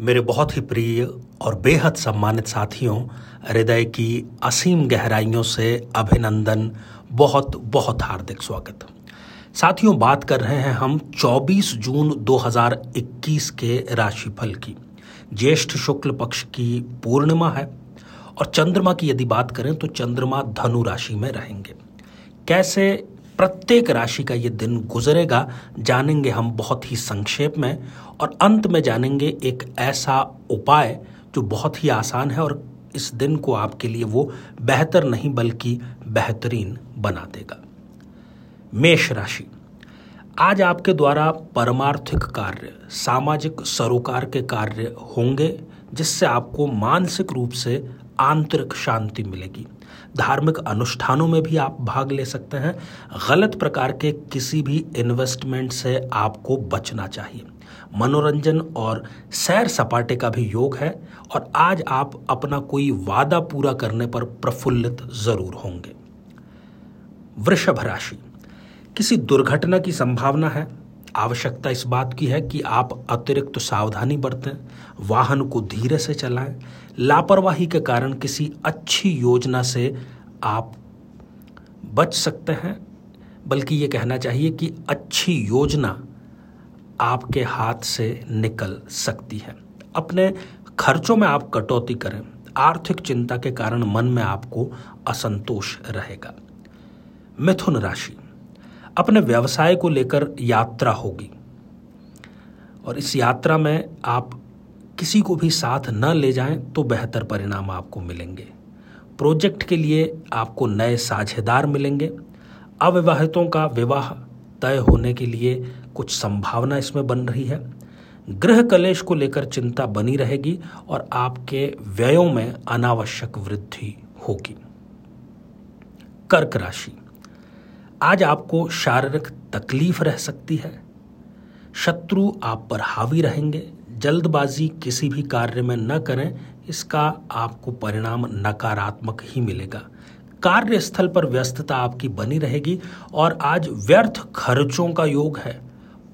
मेरे बहुत ही प्रिय और बेहद सम्मानित साथियों, हृदय की असीम गहराइयों से अभिनंदन, बहुत बहुत हार्दिक स्वागत। साथियों, बात कर रहे हैं हम 24 जून 2021 के राशिफल की। ज्येष्ठ शुक्ल पक्ष की पूर्णिमा है और चंद्रमा की यदि बात करें तो चंद्रमा धनु राशि में रहेंगे। कैसे प्रत्येक राशि का ये दिन गुजरेगा। जानेंगे हम बहुत ही संक्षेप में और अंत में जानेंगे एक ऐसा उपाय जो बहुत ही आसान है और इस दिन को आपके लिए वो बेहतर नहीं बल्कि बेहतरीन बना देगा। मेष राशि। आज आपके द्वारा परमार्थिक कार्य, सामाजिक सरोकार के कार्य होंगे, जिससे आपको मानसिक रूप से आंतरिक शांति मिलेगी। धार्मिक अनुष्ठानों में भी आप भाग ले सकते हैं। गलत प्रकार के किसी भी इन्वेस्टमेंट से आपको बचना चाहिए। मनोरंजन और सैर सपाटे का भी योग है और आज आप अपना कोई वादा पूरा करने पर प्रफुल्लित ज़रूर होंगे। वृषभ राशि। किसी दुर्घटना की संभावना है? आवश्यकता इस बात की है कि आप अतिरिक्त तो सावधानी बरतें, वाहन को धीरे से चलाएँ। लापरवाही के कारण किसी अच्छी योजना से आप बच सकते हैं। बल्कि ये कहना चाहिए कि अच्छी योजना आपके हाथ से निकल सकती है। अपने खर्चों में आप कटौती करें। आर्थिक चिंता के कारण मन में आपको असंतोष रहेगा। मिथुन राशि। अपने व्यवसाय को लेकर यात्रा होगी। और इस यात्रा में आप किसी को भी साथ न ले जाएँ तो बेहतर परिणाम आपको मिलेंगे। प्रोजेक्ट के लिए आपको नए साझेदार मिलेंगे। अविवाहितों का विवाह तय होने के लिए कुछ संभावना इसमें बन रही है। गृह कलेश को लेकर चिंता बनी रहेगी और आपके व्ययों में अनावश्यक वृद्धि होगी। कर्क राशि। आज आपको शारीरिक तकलीफ़ रह सकती है। शत्रु आप पर हावी रहेंगे। जल्दबाजी किसी भी कार्य में न करें, इसका आपको परिणाम नकारात्मक ही मिलेगा। कार्यस्थल पर व्यस्तता आपकी बनी रहेगी और आज व्यर्थ खर्चों का योग है।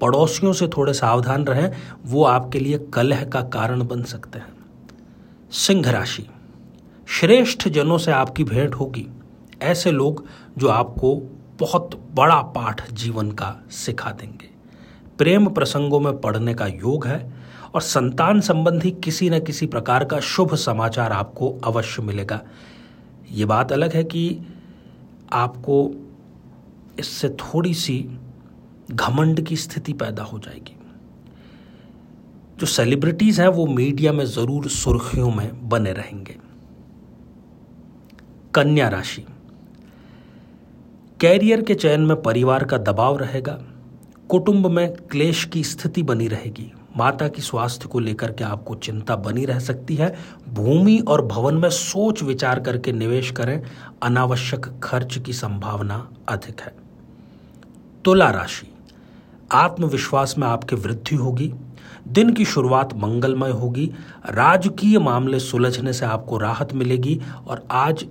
पड़ोसियों से थोड़े सावधान रहें, वो आपके लिए कलह का कारण बन सकते हैं। सिंह राशि। श्रेष्ठ जनों से आपकी भेंट होगी। ऐसे लोग जो आपको बहुत बड़ा पाठ जीवन का सिखा देंगे। प्रेम प्रसंगों में पढ़ने का योग है और संतान संबंधी किसी न किसी प्रकार का शुभ समाचार आपको अवश्य मिलेगा। ये बात अलग है कि आपको इससे थोड़ी सी घमंड की स्थिति पैदा हो जाएगी। जो सेलिब्रिटीज हैं, वो मीडिया में ज़रूर सुर्खियों में बने रहेंगे। कन्या राशि। कैरियर के चयन में परिवार का दबाव रहेगा, कुटुंब में क्लेश की स्थिति बनी रहेगी, माता की स्वास्थ्य को लेकर के आपको चिंता बनी रह सकती है, भूमि और भवन में सोच विचार करके निवेश करें, अनावश्यक खर्च की संभावना अधिक है। तुला राशि, आत्मविश्वास में आपकी वृद्धि होगी, दिन की शुरुआत मंगलमय होगी, राजकीय मामले सुलझने से आपको राहत मिलेगी और आज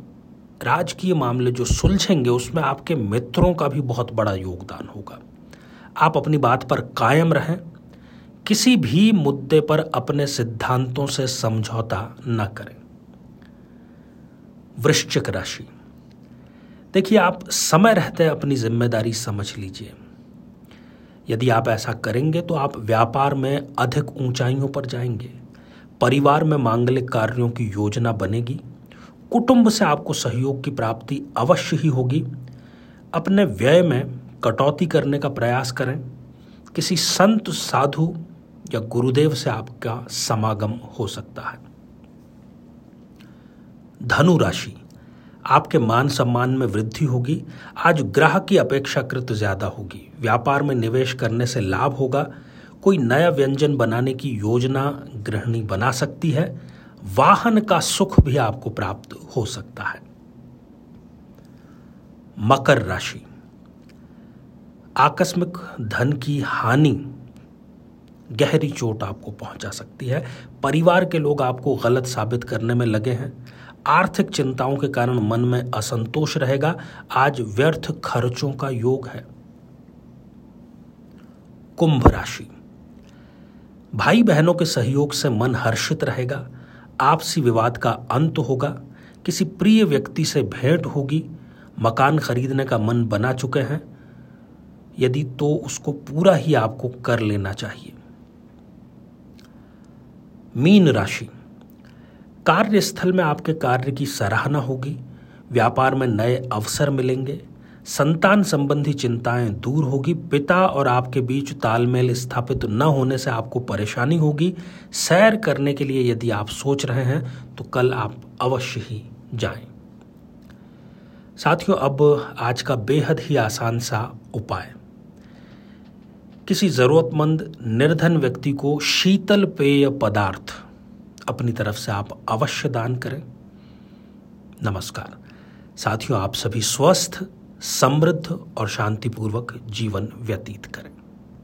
राजकीय मामले जो सुलझेंगे, उसमें आपके मित्रों का भी बहुत बड़ा योगदान होगा। आप अपनी बात पर कायम रहें, किसी भी मुद्दे पर अपने सिद्धांतों से समझौता न करें। वृश्चिक राशि। देखिए, आप समय रहते अपनी ज़िम्मेदारी समझ लीजिए। यदि आप ऐसा करेंगे तो आप व्यापार में अधिक ऊंचाइयों पर जाएँगे। परिवार में मांगलिक कार्यों की योजना बनेगी। कुटुंब से आपको सहयोग की प्राप्ति अवश्य ही होगी। अपने व्यय में कटौती करने का प्रयास करें। किसी संत, साधु या गुरुदेव से आपका समागम हो सकता है। धनु राशि आपके मान सम्मान में वृद्धि होगी। आज ग्राहक की अपेक्षाकृत ज़्यादा होगी। व्यापार में निवेश करने से लाभ होगा। कोई नया व्यंजन बनाने की योजना गृहिणी बना सकती है। वाहन का सुख भी आपको प्राप्त हो सकता है। मकर राशि। आकस्मिक धन की हानि, गहरी चोट आपको पहुँचा सकती है। परिवार के लोग आपको गलत साबित करने में लगे हैं। आर्थिक चिंताओं के कारण मन में असंतोष रहेगा। आज व्यर्थ खर्चों का योग है। कुंभ राशि। भाई बहनों के सहयोग से मन हर्षित रहेगा। आपसी विवाद का अंत होगा, किसी प्रिय व्यक्ति से भेंट होगी, मकान खरीदने का मन बना चुके हैं, यदि तो उसको पूरा ही आपको कर लेना चाहिए। मीन राशि। कार्यस्थल में आपके कार्य की सराहना होगी, व्यापार में नए अवसर मिलेंगे संतान संबंधी चिंताएँ दूर होगी। पिता और आपके बीच तालमेल स्थापित न होने से आपको परेशानी होगी। सैर करने के लिए यदि आप सोच रहे हैं तो कल आप अवश्य ही जाएँ। साथियों, अब आज का बेहद ही आसान सा उपाय। किसी जरूरतमंद, निर्धन व्यक्ति को शीतल पेय पदार्थ अपनी तरफ़ से आप अवश्य दान करें। नमस्कार। साथियों, आप सभी स्वस्थ समृद्ध और शांतिपूर्वक जीवन व्यतीत करें।